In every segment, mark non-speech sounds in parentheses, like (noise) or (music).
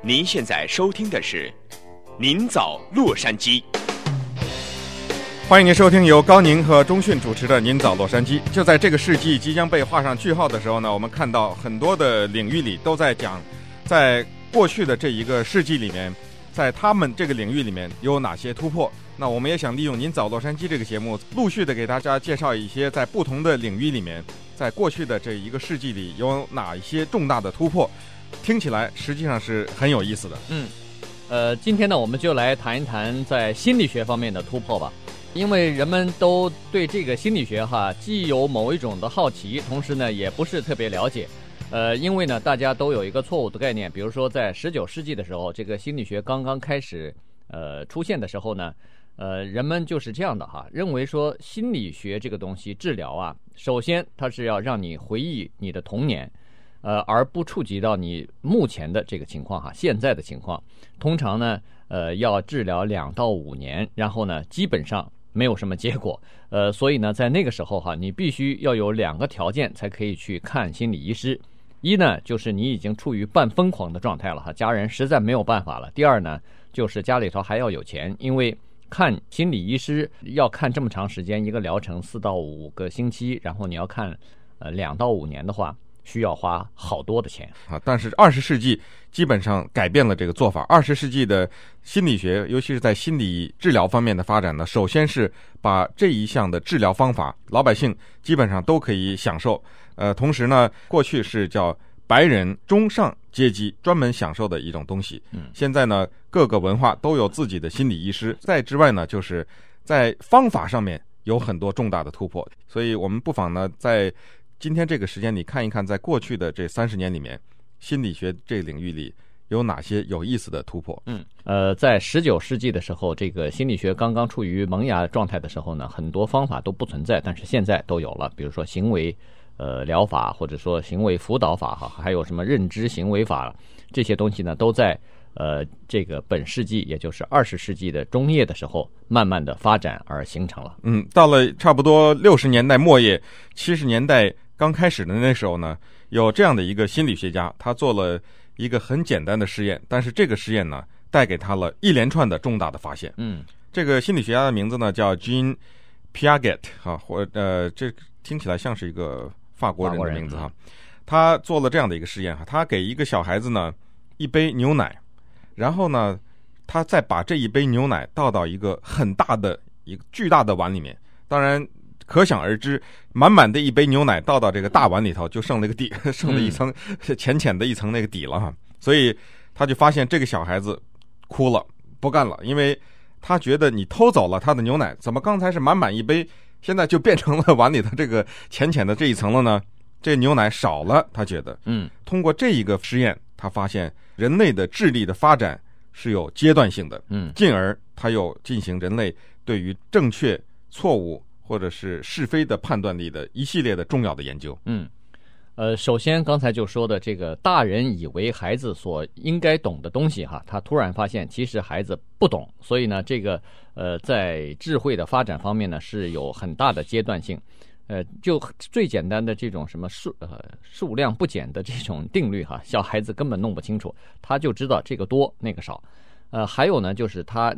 您现在收听的是《您早洛杉矶》，欢迎您收听由高宁和中讯主持的《您早洛杉矶》。就在这个世纪即将被画上句号的时候呢，我们看到很多的领域里都在讲，在过去的这一个世纪里面，在他们这个领域里面有哪些突破。那我们也想利用《您早洛杉矶》这个节目，陆续的给大家介绍一些在不同的领域里面，在过去的这一个世纪里有哪一些重大的突破。听起来实际上是很有意思的。嗯，呃，今天呢，我们就来谈一谈在心理学方面的突破吧。因为人们都对这个心理学哈，既有某一种的好奇，同时呢，也不是特别了解。呃，因为呢，大家都有一个错误的概念，比如说在十九世纪的时候，这个心理学刚刚开始呃出现的时候呢，呃，人们就是这样的哈，认为说心理学这个东西治疗啊，首先它是要让你回忆你的童年。呃，而不触及到你目前的这个情况哈，现在的情况，通常呢，呃，要治疗两到五年，然后呢，基本上没有什么结果，呃，所以呢，在那个时候哈，你必须要有两个条件才可以去看心理医师，一呢，就是你已经处于半疯狂的状态了哈，家人实在没有办法了；第二呢，就是家里头还要有钱，因为看心理医师要看这么长时间，一个疗程四到五个星期，然后你要看呃两到五年的话。需要花好多的钱啊！但是二十世纪基本上改变了这个做法。二十世纪的心理学，尤其是在心理治疗方面的发展呢，首先是把这一项的治疗方法，老百姓基本上都可以享受。呃，同时呢，过去是叫白人中上阶级专门享受的一种东西。嗯，现在呢，各个文化都有自己的心理医师。再之外呢，就是在方法上面有很多重大的突破。所以我们不妨呢，在今天这个时间，你看一看，在过去的这三十年里面，心理学这个领域里有哪些有意思的突破？嗯，呃，在十九世纪的时候，这个心理学刚刚处于萌芽状态的时候呢，很多方法都不存在，但是现在都有了，比如说行为呃疗法，或者说行为辅导法哈，还有什么认知行为法这些东西呢，都在呃这个本世纪，也就是二十世纪的中叶的时候，慢慢的发展而形成了。嗯，到了差不多六十年代末叶，七十年代。刚开始的那时候呢，有这样的一个心理学家，他做了一个很简单的实验，但是这个实验呢，带给他了一连串的重大的发现。嗯，这个心理学家的名字呢叫 Jean Piaget 哈，或呃，这听起来像是一个法国人的名字哈。他做了这样的一个实验哈，他给一个小孩子呢一杯牛奶，然后呢，他再把这一杯牛奶倒到一个很大的一个巨大的碗里面，当然。可想而知，满满的一杯牛奶倒到这个大碗里头，就剩了一个底，(laughs) 剩了一层 (laughs) 浅浅的一层那个底了哈。所以他就发现这个小孩子哭了，不干了，因为他觉得你偷走了他的牛奶，怎么刚才是满满一杯，现在就变成了碗里的这个浅浅的这一层了呢？(laughs) 这牛奶少了，他觉得。嗯，通过这一个实验，他发现人类的智力的发展是有阶段性的。嗯，进而他又进行人类对于正确、错误。或者是是非的判断力的一系列的重要的研究。嗯，呃，首先刚才就说的这个大人以为孩子所应该懂的东西哈，他突然发现其实孩子不懂，所以呢，这个呃，在智慧的发展方面呢是有很大的阶段性。呃，就最简单的这种什么数呃数量不减的这种定律哈，小孩子根本弄不清楚，他就知道这个多那个少。呃，还有呢，就是他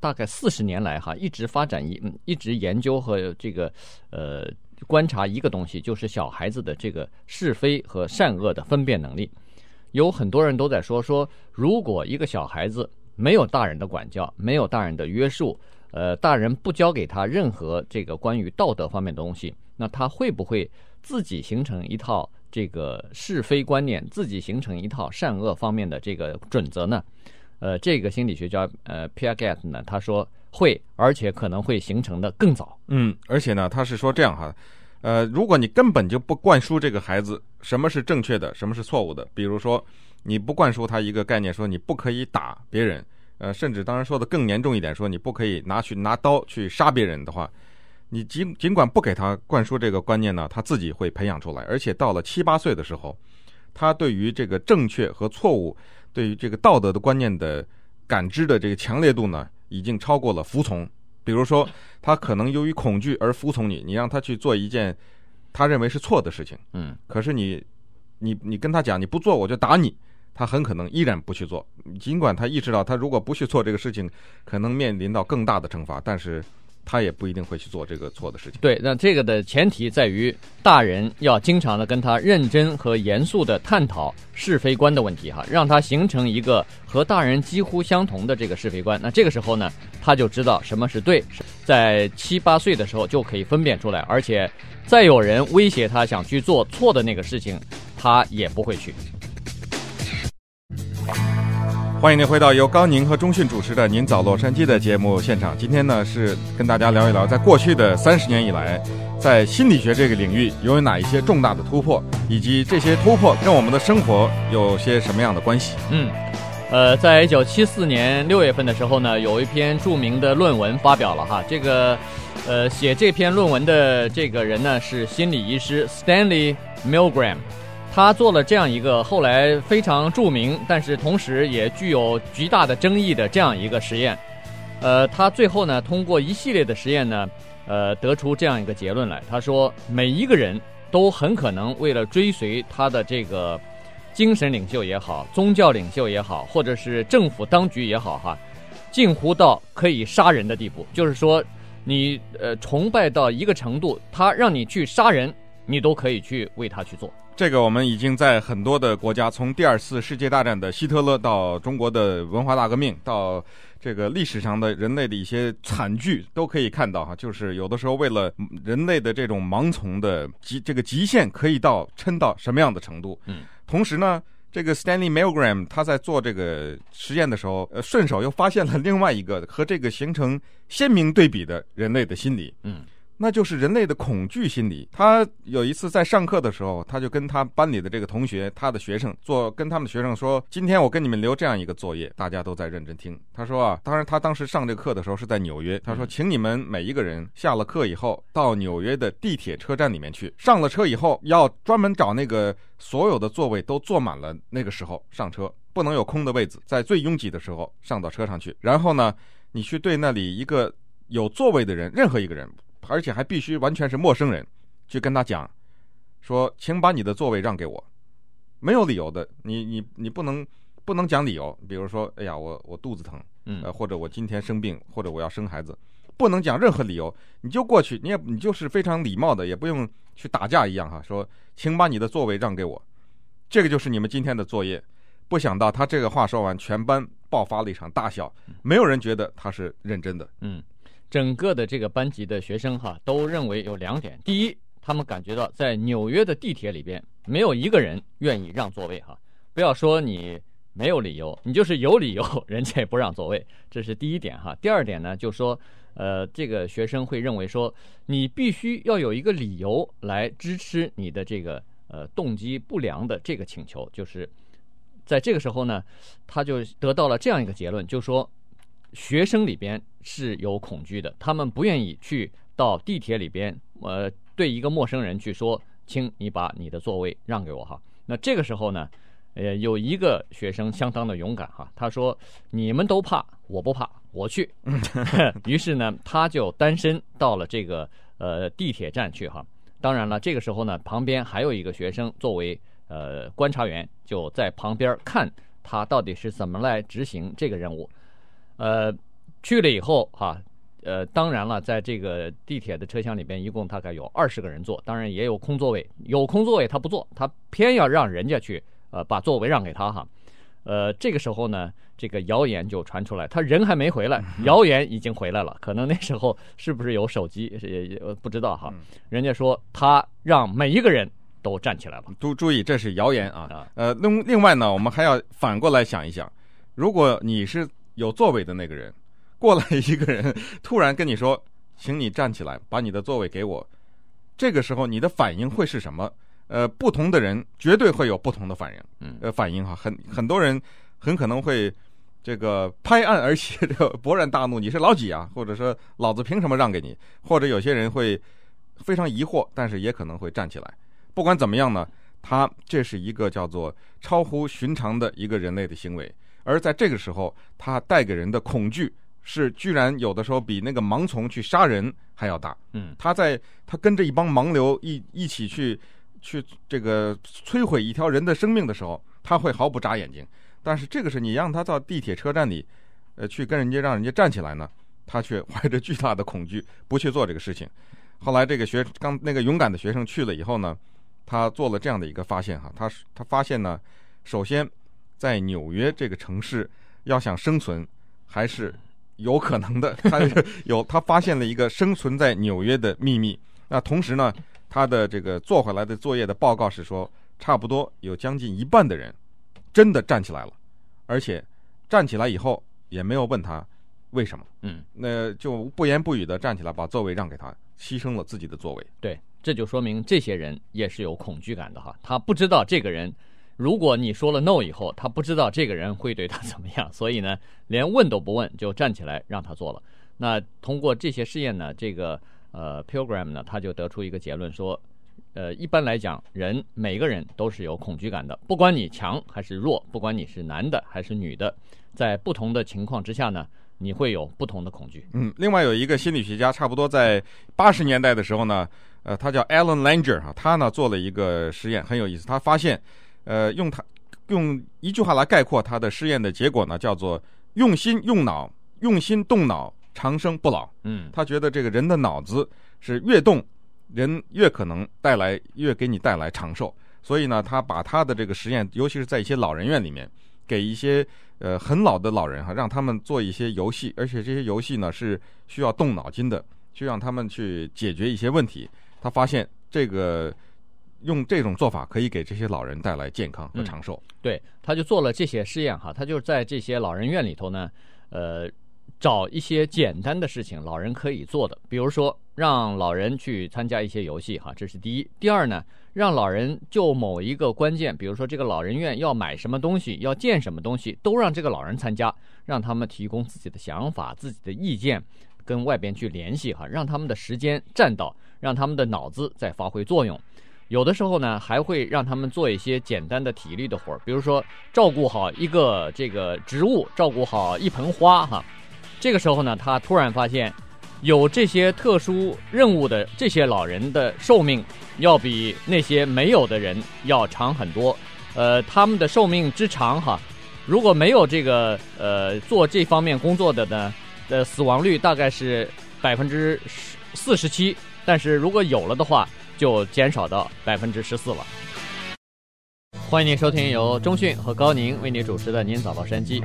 大概四十年来哈，一直发展一一直研究和这个呃观察一个东西，就是小孩子的这个是非和善恶的分辨能力。有很多人都在说说，如果一个小孩子没有大人的管教，没有大人的约束，呃，大人不教给他任何这个关于道德方面的东西，那他会不会自己形成一套这个是非观念，自己形成一套善恶方面的这个准则呢？呃，这个心理学家呃 Piaget 呢，他说会，而且可能会形成的更早。嗯，而且呢，他是说这样哈，呃，如果你根本就不灌输这个孩子什么是正确的，什么是错误的，比如说你不灌输他一个概念，说你不可以打别人，呃，甚至当然说的更严重一点，说你不可以拿去拿刀去杀别人的话，你尽尽管不给他灌输这个观念呢，他自己会培养出来，而且到了七八岁的时候，他对于这个正确和错误。对于这个道德的观念的感知的这个强烈度呢，已经超过了服从。比如说，他可能由于恐惧而服从你，你让他去做一件他认为是错的事情，嗯，可是你，你你跟他讲你不做我就打你，他很可能依然不去做。尽管他意识到他如果不去做这个事情，可能面临到更大的惩罚，但是。他也不一定会去做这个错的事情。对，那这个的前提在于大人要经常的跟他认真和严肃的探讨是非观的问题哈，让他形成一个和大人几乎相同的这个是非观。那这个时候呢，他就知道什么是对，在七八岁的时候就可以分辨出来，而且再有人威胁他想去做错的那个事情，他也不会去。欢迎您回到由高宁和钟讯主持的《您早洛杉矶》的节目现场。今天呢，是跟大家聊一聊，在过去的三十年以来，在心理学这个领域有哪一些重大的突破，以及这些突破跟我们的生活有些什么样的关系？嗯，呃，在一九七四年六月份的时候呢，有一篇著名的论文发表了哈。这个，呃，写这篇论文的这个人呢，是心理医师 Stanley Milgram。他做了这样一个后来非常著名，但是同时也具有极大的争议的这样一个实验。呃，他最后呢，通过一系列的实验呢，呃，得出这样一个结论来。他说，每一个人都很可能为了追随他的这个精神领袖也好，宗教领袖也好，或者是政府当局也好，哈，近乎到可以杀人的地步。就是说，你呃崇拜到一个程度，他让你去杀人，你都可以去为他去做。这个我们已经在很多的国家，从第二次世界大战的希特勒到中国的文化大革命，到这个历史上的人类的一些惨剧，都可以看到哈，就是有的时候为了人类的这种盲从的极这个极限，可以到撑到什么样的程度。嗯，同时呢，这个 Stanley Milgram 他在做这个实验的时候，呃，顺手又发现了另外一个和这个形成鲜明对比的人类的心理。嗯。那就是人类的恐惧心理。他有一次在上课的时候，他就跟他班里的这个同学，他的学生做，跟他们的学生说：“今天我跟你们留这样一个作业，大家都在认真听。”他说啊，当然他当时上这个课的时候是在纽约。他说，请你们每一个人下了课以后，到纽约的地铁车站里面去。上了车以后，要专门找那个所有的座位都坐满了，那个时候上车，不能有空的位子，在最拥挤的时候上到车上去。然后呢，你去对那里一个有座位的人，任何一个人。而且还必须完全是陌生人，去跟他讲，说，请把你的座位让给我，没有理由的，你你你不能不能讲理由，比如说，哎呀，我我肚子疼，嗯，呃，或者我今天生病，或者我要生孩子，不能讲任何理由，你就过去，你也你就是非常礼貌的，也不用去打架一样哈，说，请把你的座位让给我，这个就是你们今天的作业。不想到他这个话说完，全班爆发了一场大笑，没有人觉得他是认真的，嗯。整个的这个班级的学生哈，都认为有两点：第一，他们感觉到在纽约的地铁里边，没有一个人愿意让座位哈。不要说你没有理由，你就是有理由，人家也不让座位，这是第一点哈。第二点呢，就说，呃，这个学生会认为说，你必须要有一个理由来支持你的这个呃动机不良的这个请求，就是在这个时候呢，他就得到了这样一个结论，就说。学生里边是有恐惧的，他们不愿意去到地铁里边，呃，对一个陌生人去说，请你把你的座位让给我哈。那这个时候呢，呃，有一个学生相当的勇敢哈，他说：“你们都怕，我不怕，我去。(laughs) ”于是呢，他就单身到了这个呃地铁站去哈。当然了，这个时候呢，旁边还有一个学生作为呃观察员，就在旁边看他到底是怎么来执行这个任务。呃，去了以后哈，呃，当然了，在这个地铁的车厢里边，一共大概有二十个人坐，当然也有空座位，有空座位他不坐，他偏要让人家去呃把座位让给他哈。呃，这个时候呢，这个谣言就传出来，他人还没回来，谣言已经回来了，可能那时候是不是有手机也也不知道哈。人家说他让每一个人都站起来了，都注意这是谣言啊。呃，另另外呢，我们还要反过来想一想，如果你是。有座位的那个人，过来一个人突然跟你说：“请你站起来，把你的座位给我。”这个时候你的反应会是什么？呃，不同的人绝对会有不同的反应。嗯呃，反应哈，很很多人很可能会这个拍案而起，(laughs) 这个勃然大怒：“你是老几啊？”或者说：“老子凭什么让给你？”或者有些人会非常疑惑，但是也可能会站起来。不管怎么样呢，他这是一个叫做超乎寻常的一个人类的行为。而在这个时候，他带给人的恐惧是居然有的时候比那个盲从去杀人还要大。嗯，他在他跟着一帮盲流一一起去去这个摧毁一条人的生命的时候，他会毫不眨眼睛。但是这个是你让他到地铁车站里，呃，去跟人家让人家站起来呢，他却怀着巨大的恐惧不去做这个事情。后来这个学刚那个勇敢的学生去了以后呢，他做了这样的一个发现哈，他他发现呢，首先在纽约这个城市要想生存还是有可能的，他有他发现了一个生存在纽约的秘密。那同时呢，他的这个做回来的作业的报告是说，差不多有将近一半的人真的站起来了，而且站起来以后也没有问他为什么，嗯，那就不言不语的站起来把座位让给他，牺牲了自己的座位。对，这就说明这些人也是有恐惧感的哈，他不知道这个人，如果你说了 no 以后，他不知道这个人会对他怎么样，(laughs) 所以呢，连问都不问就站起来让他做了。那通过这些试验呢，这个呃 Pilgrim 呢，他就得出一个结论说。呃，一般来讲，人每个人都是有恐惧感的，不管你强还是弱，不管你是男的还是女的，在不同的情况之下呢，你会有不同的恐惧。嗯，另外有一个心理学家，差不多在八十年代的时候呢，呃，他叫 Alan Langer 哈，他呢做了一个实验，很有意思。他发现，呃，用他用一句话来概括他的试验的结果呢，叫做用心用脑，用心动脑，长生不老。嗯，他觉得这个人的脑子是越动。人越可能带来越给你带来长寿，所以呢，他把他的这个实验，尤其是在一些老人院里面，给一些呃很老的老人哈，让他们做一些游戏，而且这些游戏呢是需要动脑筋的，去让他们去解决一些问题。他发现这个用这种做法可以给这些老人带来健康和长寿。嗯，对，他就做了这些试验哈，他就在这些老人院里头呢，呃。找一些简单的事情，老人可以做的，比如说让老人去参加一些游戏，哈，这是第一。第二呢，让老人就某一个关键，比如说这个老人院要买什么东西，要建什么东西，都让这个老人参加，让他们提供自己的想法、自己的意见，跟外边去联系，哈，让他们的时间占到，让他们的脑子在发挥作用。有的时候呢，还会让他们做一些简单的体力的活儿，比如说照顾好一个这个植物，照顾好一盆花，哈。这个时候呢，他突然发现，有这些特殊任务的这些老人的寿命，要比那些没有的人要长很多。呃，他们的寿命之长哈，如果没有这个呃做这方面工作的呢，的死亡率大概是百分之四十七，但是如果有了的话，就减少到百分之十四了。欢迎您收听由中讯和高宁为您主持的《您早报山鸡》。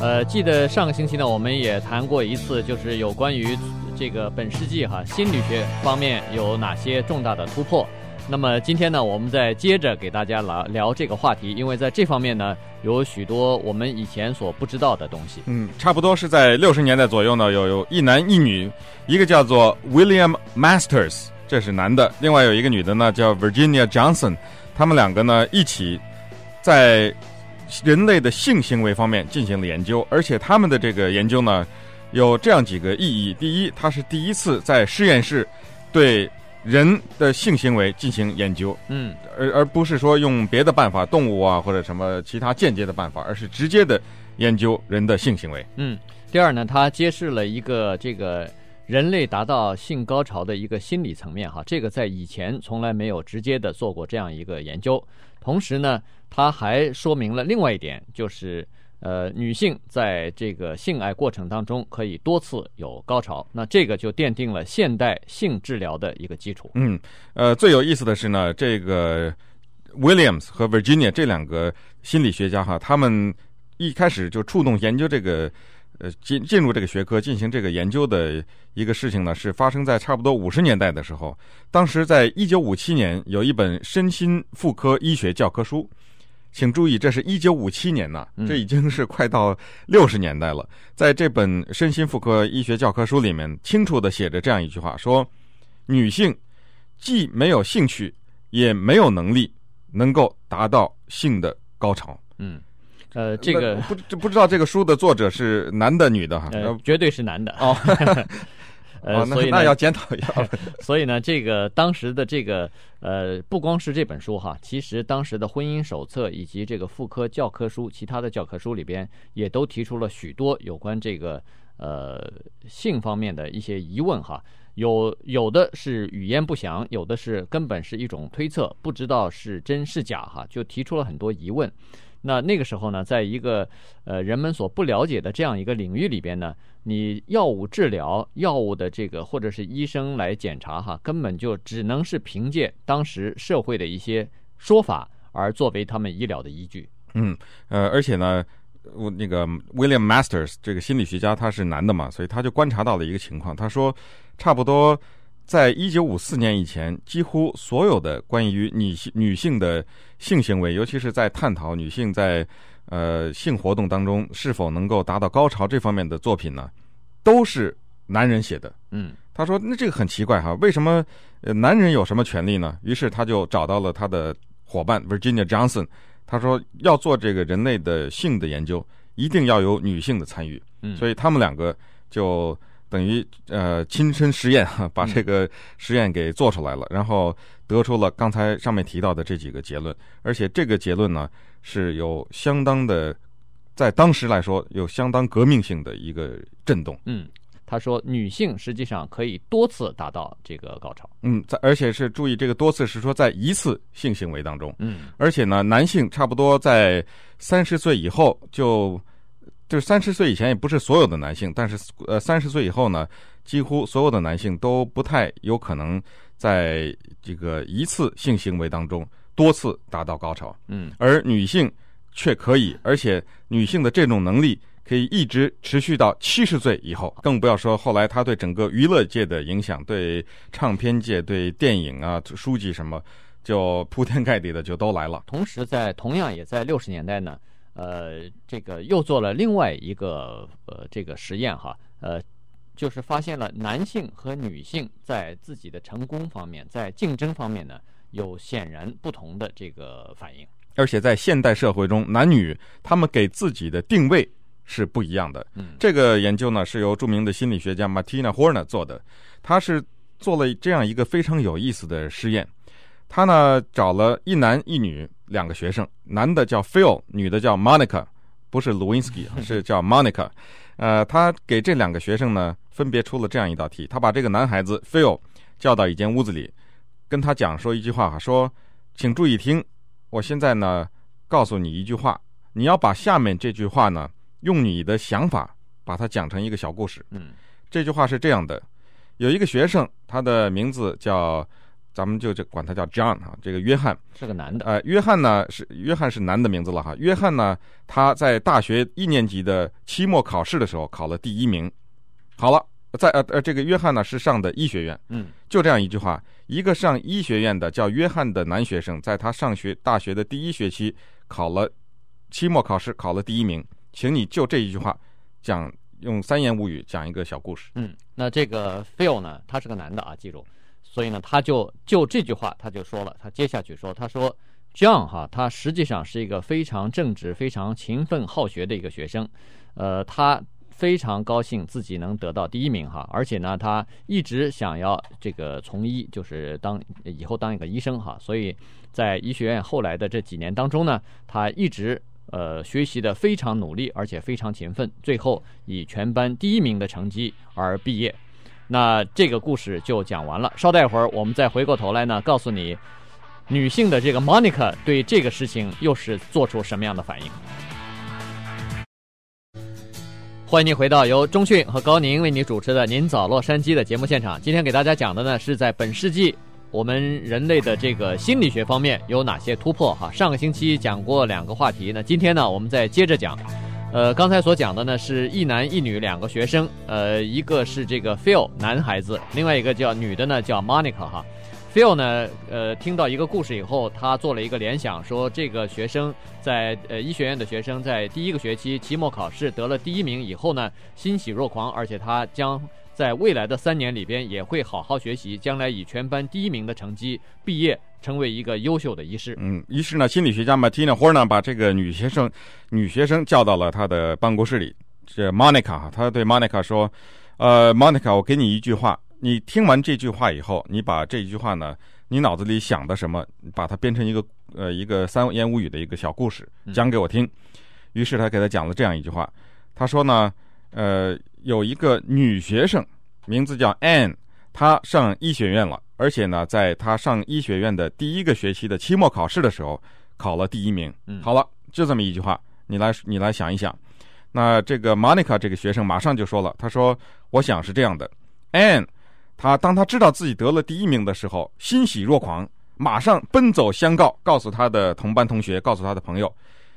呃，记得上个星期呢，我们也谈过一次，就是有关于这个本世纪哈心理学方面有哪些重大的突破。那么今天呢，我们再接着给大家来聊这个话题，因为在这方面呢，有许多我们以前所不知道的东西。嗯，差不多是在六十年代左右呢，有有一男一女，一个叫做 William Masters，这是男的；另外有一个女的呢，叫 Virginia Johnson，他们两个呢一起在。人类的性行为方面进行了研究，而且他们的这个研究呢，有这样几个意义：第一，他是第一次在实验室对人的性行为进行研究，嗯，而而不是说用别的办法，动物啊或者什么其他间接的办法，而是直接的研究人的性行为。嗯，第二呢，他揭示了一个这个人类达到性高潮的一个心理层面，哈，这个在以前从来没有直接的做过这样一个研究。同时呢，它还说明了另外一点，就是呃，女性在这个性爱过程当中可以多次有高潮，那这个就奠定了现代性治疗的一个基础。嗯，呃，最有意思的是呢，这个 Williams 和 Virginia 这两个心理学家哈，他们一开始就触动研究这个。呃，进进入这个学科进行这个研究的一个事情呢，是发生在差不多五十年代的时候。当时在一九五七年，有一本身心妇科医学教科书，请注意，这是一九五七年呐，这已经是快到六十年代了。在这本身心妇科医学教科书里面，清楚的写着这样一句话：说，女性既没有兴趣，也没有能力能够达到性的高潮。嗯。呃，这个不不知道这个书的作者是男的女的哈？呃，绝对是男的哦。(laughs) 呃，所以那要检讨一下。(laughs) 所以呢，这个当时的这个呃，不光是这本书哈，其实当时的婚姻手册以及这个妇科教科书，其他的教科书里边也都提出了许多有关这个呃性方面的一些疑问哈。有有的是语焉不详，有的是根本是一种推测，不知道是真是假哈，就提出了很多疑问。那那个时候呢，在一个呃人们所不了解的这样一个领域里边呢，你药物治疗、药物的这个或者是医生来检查哈，根本就只能是凭借当时社会的一些说法而作为他们医疗的依据。嗯，呃，而且呢，我那个 William Masters 这个心理学家他是男的嘛，所以他就观察到了一个情况，他说差不多。在一九五四年以前，几乎所有的关于女性女性的性行为，尤其是在探讨女性在呃性活动当中是否能够达到高潮这方面的作品呢，都是男人写的。嗯，他说：“那这个很奇怪哈，为什么呃男人有什么权利呢？”于是他就找到了他的伙伴 Virginia Johnson，他说：“要做这个人类的性的研究，一定要有女性的参与。”嗯，所以他们两个就。等于呃亲身实验哈，把这个实验给做出来了，然后得出了刚才上面提到的这几个结论，而且这个结论呢是有相当的，在当时来说有相当革命性的一个震动。嗯，他说女性实际上可以多次达到这个高潮。嗯，在而且是注意这个多次是说在一次性行为当中。嗯，而且呢，男性差不多在三十岁以后就。就是三十岁以前也不是所有的男性，但是呃三十岁以后呢，几乎所有的男性都不太有可能在这个一次性行为当中多次达到高潮。嗯，而女性却可以，而且女性的这种能力可以一直持续到七十岁以后，更不要说后来他对整个娱乐界的影响，对唱片界、对电影啊、书籍什么，就铺天盖地的就都来了。同时在同样也在六十年代呢。呃，这个又做了另外一个呃这个实验哈，呃，就是发现了男性和女性在自己的成功方面，在竞争方面呢，有显然不同的这个反应。而且在现代社会中，男女他们给自己的定位是不一样的。嗯，这个研究呢是由著名的心理学家 Martina Horner 做的，他是做了这样一个非常有意思的实验。他呢找了一男一女两个学生，男的叫 Phil，女的叫 Monica，不是 Lewinsky，(laughs) 是叫 Monica。呃，他给这两个学生呢分别出了这样一道题，他把这个男孩子 Phil 叫到一间屋子里，跟他讲说一句话，说，请注意听，我现在呢告诉你一句话，你要把下面这句话呢用你的想法把它讲成一个小故事。嗯，这句话是这样的，有一个学生，他的名字叫。咱们就就管他叫 John 哈，这个约翰是个男的。呃，约翰呢是约翰是男的名字了哈。约翰呢，他在大学一年级的期末考试的时候考了第一名。好了，在呃呃，这个约翰呢是上的医学院。嗯，就这样一句话，一个上医学院的叫约翰的男学生，在他上学大学的第一学期考了期末考试考了第一名，请你就这一句话讲，用三言五语讲一个小故事。嗯，那这个 Phil 呢，他是个男的啊，记住。所以呢，他就就这句话，他就说了，他接下去说，他说，John 哈，他实际上是一个非常正直、非常勤奋好学的一个学生，呃，他非常高兴自己能得到第一名哈，而且呢，他一直想要这个从医，就是当以后当一个医生哈，所以在医学院后来的这几年当中呢，他一直呃学习的非常努力，而且非常勤奋，最后以全班第一名的成绩而毕业。那这个故事就讲完了。稍待会儿，我们再回过头来呢，告诉你女性的这个 Monica 对这个事情又是做出什么样的反应。欢迎您回到由中讯和高宁为你主持的《您早洛杉矶》的节目现场。今天给大家讲的呢，是在本世纪我们人类的这个心理学方面有哪些突破哈。上个星期讲过两个话题，那今天呢，我们再接着讲。呃，刚才所讲的呢是一男一女两个学生，呃，一个是这个 Phil 男孩子，另外一个叫女的呢叫 Monica 哈。Phil 呢，呃，听到一个故事以后，他做了一个联想，说这个学生在呃医学院的学生在第一个学期期末考试得了第一名以后呢，欣喜若狂，而且他将在未来的三年里边也会好好学习，将来以全班第一名的成绩毕业。成为一个优秀的医师。嗯，于是呢，心理学家 Martina Horner 把这个女学生、女学生叫到了他的办公室里。这 Monica 哈，他对 Monica 说：“呃，Monica，我给你一句话，你听完这句话以后，你把这句话呢，你脑子里想的什么，把它编成一个呃一个三言五语的一个小故事，讲给我听。”于是他给他讲了这样一句话，他说呢：“呃，有一个女学生，名字叫 Anne，她上医学院了，而且呢，在她上医学院的第一个学期的期末考试的时候，考了第一名。嗯，好了，就这么一句话，你来你来想一想。那这个 Monica 这个学生马上就说了，他说：“我想是这样的，Anne，他当他知道自己得了第一名的时候，欣喜若狂，马上奔走相告，告诉他的同班同学，告诉他的朋友。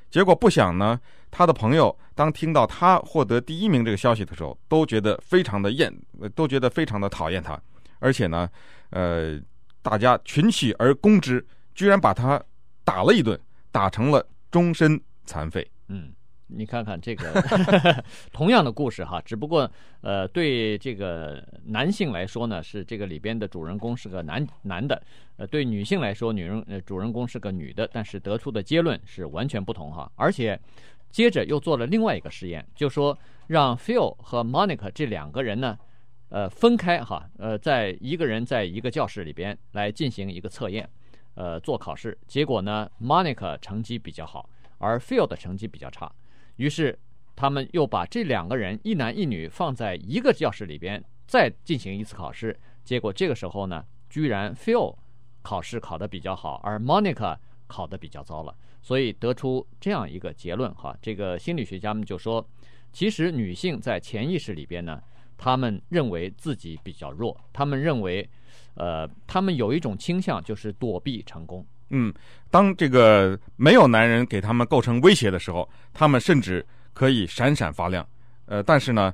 结果不想呢，他的朋友当听到他获得第一名这个消息的时候，都觉得非常的厌，都觉得非常的讨厌他，而且呢，呃，大家群起而攻之，居然把他打了一顿，打成了终身残废。”嗯。你看看这个 (laughs) 同样的故事哈，只不过呃，对这个男性来说呢，是这个里边的主人公是个男男的，呃，对女性来说，女人呃主人公是个女的，但是得出的结论是完全不同哈。而且接着又做了另外一个实验，就说让 Phil 和 Monica 这两个人呢，呃，分开哈，呃，在一个人在一个教室里边来进行一个测验，呃，做考试，结果呢，Monica 成绩比较好，而 Phil 的成绩比较差。于是，他们又把这两个人一男一女放在一个教室里边，再进行一次考试。结果这个时候呢，居然 Phil 考试考得比较好，而 Monica 考得比较糟了。所以得出这样一个结论哈，这个心理学家们就说，其实女性在潜意识里边呢，她们认为自己比较弱，她们认为，呃，她们有一种倾向就是躲避成功。嗯，当这个没有男人给他们构成威胁的时候，他们甚至可以闪闪发亮。呃，但是呢，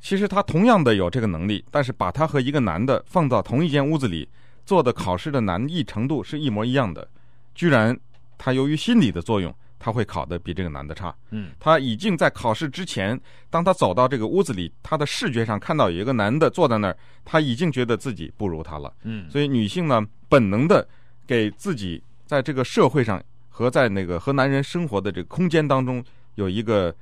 其实他同样的有这个能力，但是把他和一个男的放到同一间屋子里做的考试的难易程度是一模一样的，居然他由于心理的作用，他会考的比这个男的差。嗯，他已经在考试之前，当他走到这个屋子里，他的视觉上看到有一个男的坐在那儿，他已经觉得自己不如他了。嗯，所以女性呢，本能的。给自己在这个社会上和在那个和男人生活的这个空间当中有一个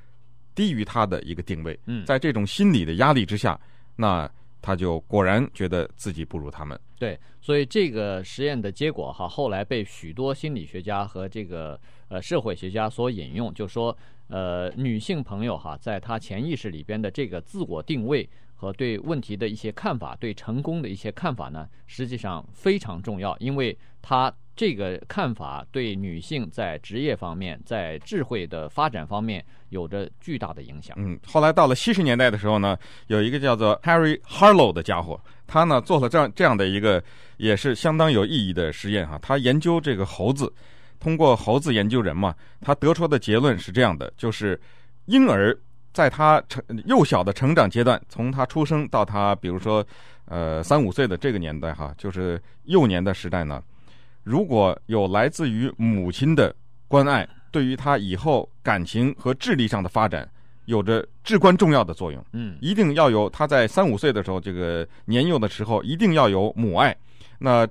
低于他的一个定位。嗯，在这种心理的压力之下，那他就果然觉得自己不如他们。对，所以这个实验的结果哈，后来被许多心理学家和这个呃社会学家所引用，就说呃女性朋友哈，在她潜意识里边的这个自我定位和对问题的一些看法，对成功的一些看法呢，实际上非常重要，因为。他这个看法对女性在职业方面、在智慧的发展方面有着巨大的影响。嗯，后来到了七十年代的时候呢，有一个叫做 Harry Harlow 的家伙，他呢做了这样这样的一个也是相当有意义的实验哈。他研究这个猴子，通过猴子研究人嘛，他得出的结论是这样的：就是婴儿在他成幼小的成长阶段，从他出生到他比如说呃三五岁的这个年代哈，就是幼年的时代呢。如果有来自于母亲的关爱，对于他以后感情和智力上的发展，有着至关重要的作用。嗯，一定要有他在三五岁的时候，这个年幼的时候，一定要有母爱。那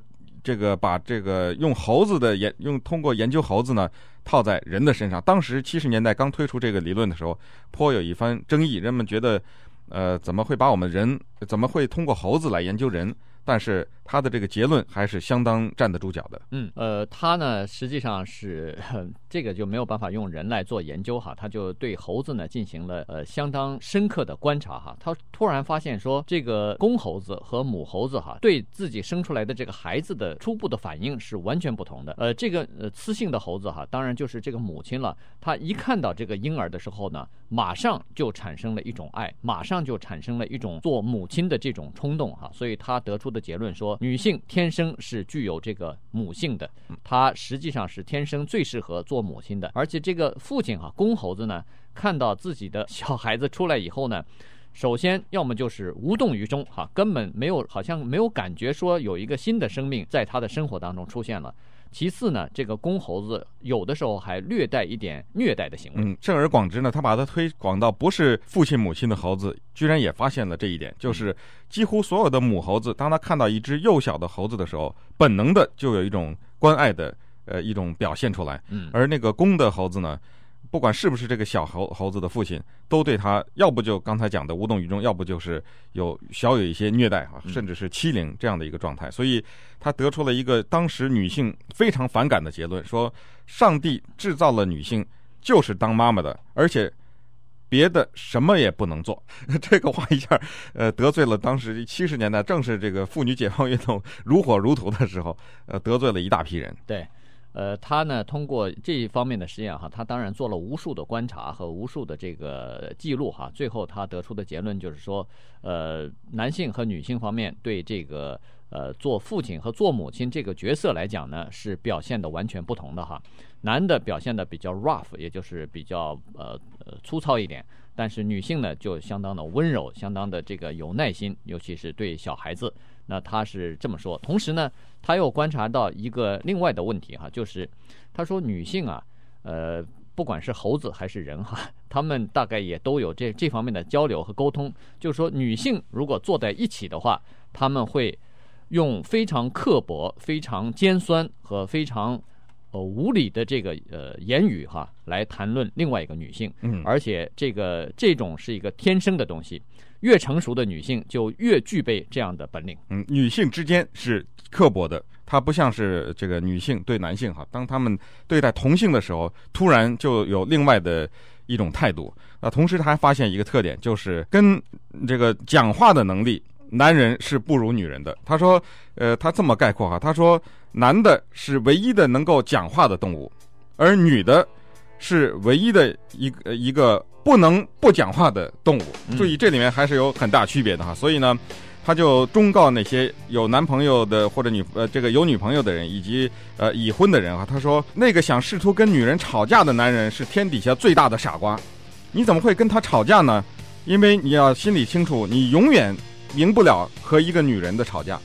这个把这个用猴子的研用通过研究猴子呢，套在人的身上。当时七十年代刚推出这个理论的时候，颇有一番争议。人们觉得，呃，怎么会把我们人怎么会通过猴子来研究人？但是他的这个结论还是相当站得住脚的。嗯，呃，他呢实际上是 (laughs) 这个就没有办法用人来做研究哈，他就对猴子呢进行了呃相当深刻的观察哈。他突然发现说，这个公猴子和母猴子哈对自己生出来的这个孩子的初步的反应是完全不同的。呃，这个呃雌性的猴子哈，当然就是这个母亲了。他一看到这个婴儿的时候呢，马上就产生了一种爱，马上就产生了一种做母亲的这种冲动哈。所以他得出的。结论说，女性天生是具有这个母性的，她实际上是天生最适合做母亲的。而且这个父亲哈，公猴子呢，看到自己的小孩子出来以后呢，首先要么就是无动于衷哈，根本没有，好像没有感觉说有一个新的生命在他的生活当中出现了。其次呢，这个公猴子有的时候还略带一点虐待的行为。嗯，正而广之呢，他把它推广到不是父亲母亲的猴子，居然也发现了这一点，就是几乎所有的母猴子，当他看到一只幼小的猴子的时候，本能的就有一种关爱的呃一种表现出来。嗯，而那个公的猴子呢，不管是不是这个小猴猴子的父亲，都对他要不就刚才讲的无动于衷，要不就是有小有一些虐待啊，甚至是欺凌这样的一个状态。所以他得出了一个当时女性非常反感的结论：说上帝制造了女性就是当妈妈的，而且别的什么也不能做。(laughs) 这个话一下，呃，得罪了当时七十年代正是这个妇女解放运动如火如荼的时候，呃，得罪了一大批人。对。呃，他呢通过这一方面的实验哈，他当然做了无数的观察和无数的这个记录哈，最后他得出的结论就是说，呃，男性和女性方面对这个呃做父亲和做母亲这个角色来讲呢，是表现的完全不同的哈。男的表现的比较 rough，也就是比较呃呃粗糙一点，但是女性呢就相当的温柔，相当的这个有耐心，尤其是对小孩子。那他是这么说，同时呢，他又观察到一个另外的问题哈，就是他说女性啊，呃，不管是猴子还是人哈，他们大概也都有这这方面的交流和沟通。就是说，女性如果坐在一起的话，他们会用非常刻薄、非常尖酸和非常呃无理的这个呃言语哈，来谈论另外一个女性。嗯，而且这个这种是一个天生的东西。越成熟的女性就越具备这样的本领。嗯，女性之间是刻薄的，她不像是这个女性对男性哈。当他们对待同性的时候，突然就有另外的一种态度。啊，同时他还发现一个特点，就是跟这个讲话的能力，男人是不如女人的。他说，呃，他这么概括哈，他说，男的是唯一的能够讲话的动物，而女的是唯一的一个一个。不能不讲话的动物，注意这里面还是有很大区别的哈。所以呢，他就忠告那些有男朋友的或者女呃这个有女朋友的人以及呃已婚的人啊，他说那个想试图跟女人吵架的男人是天底下最大的傻瓜。你怎么会跟他吵架呢？因为你要心里清楚，你永远赢不了和一个女人的吵架。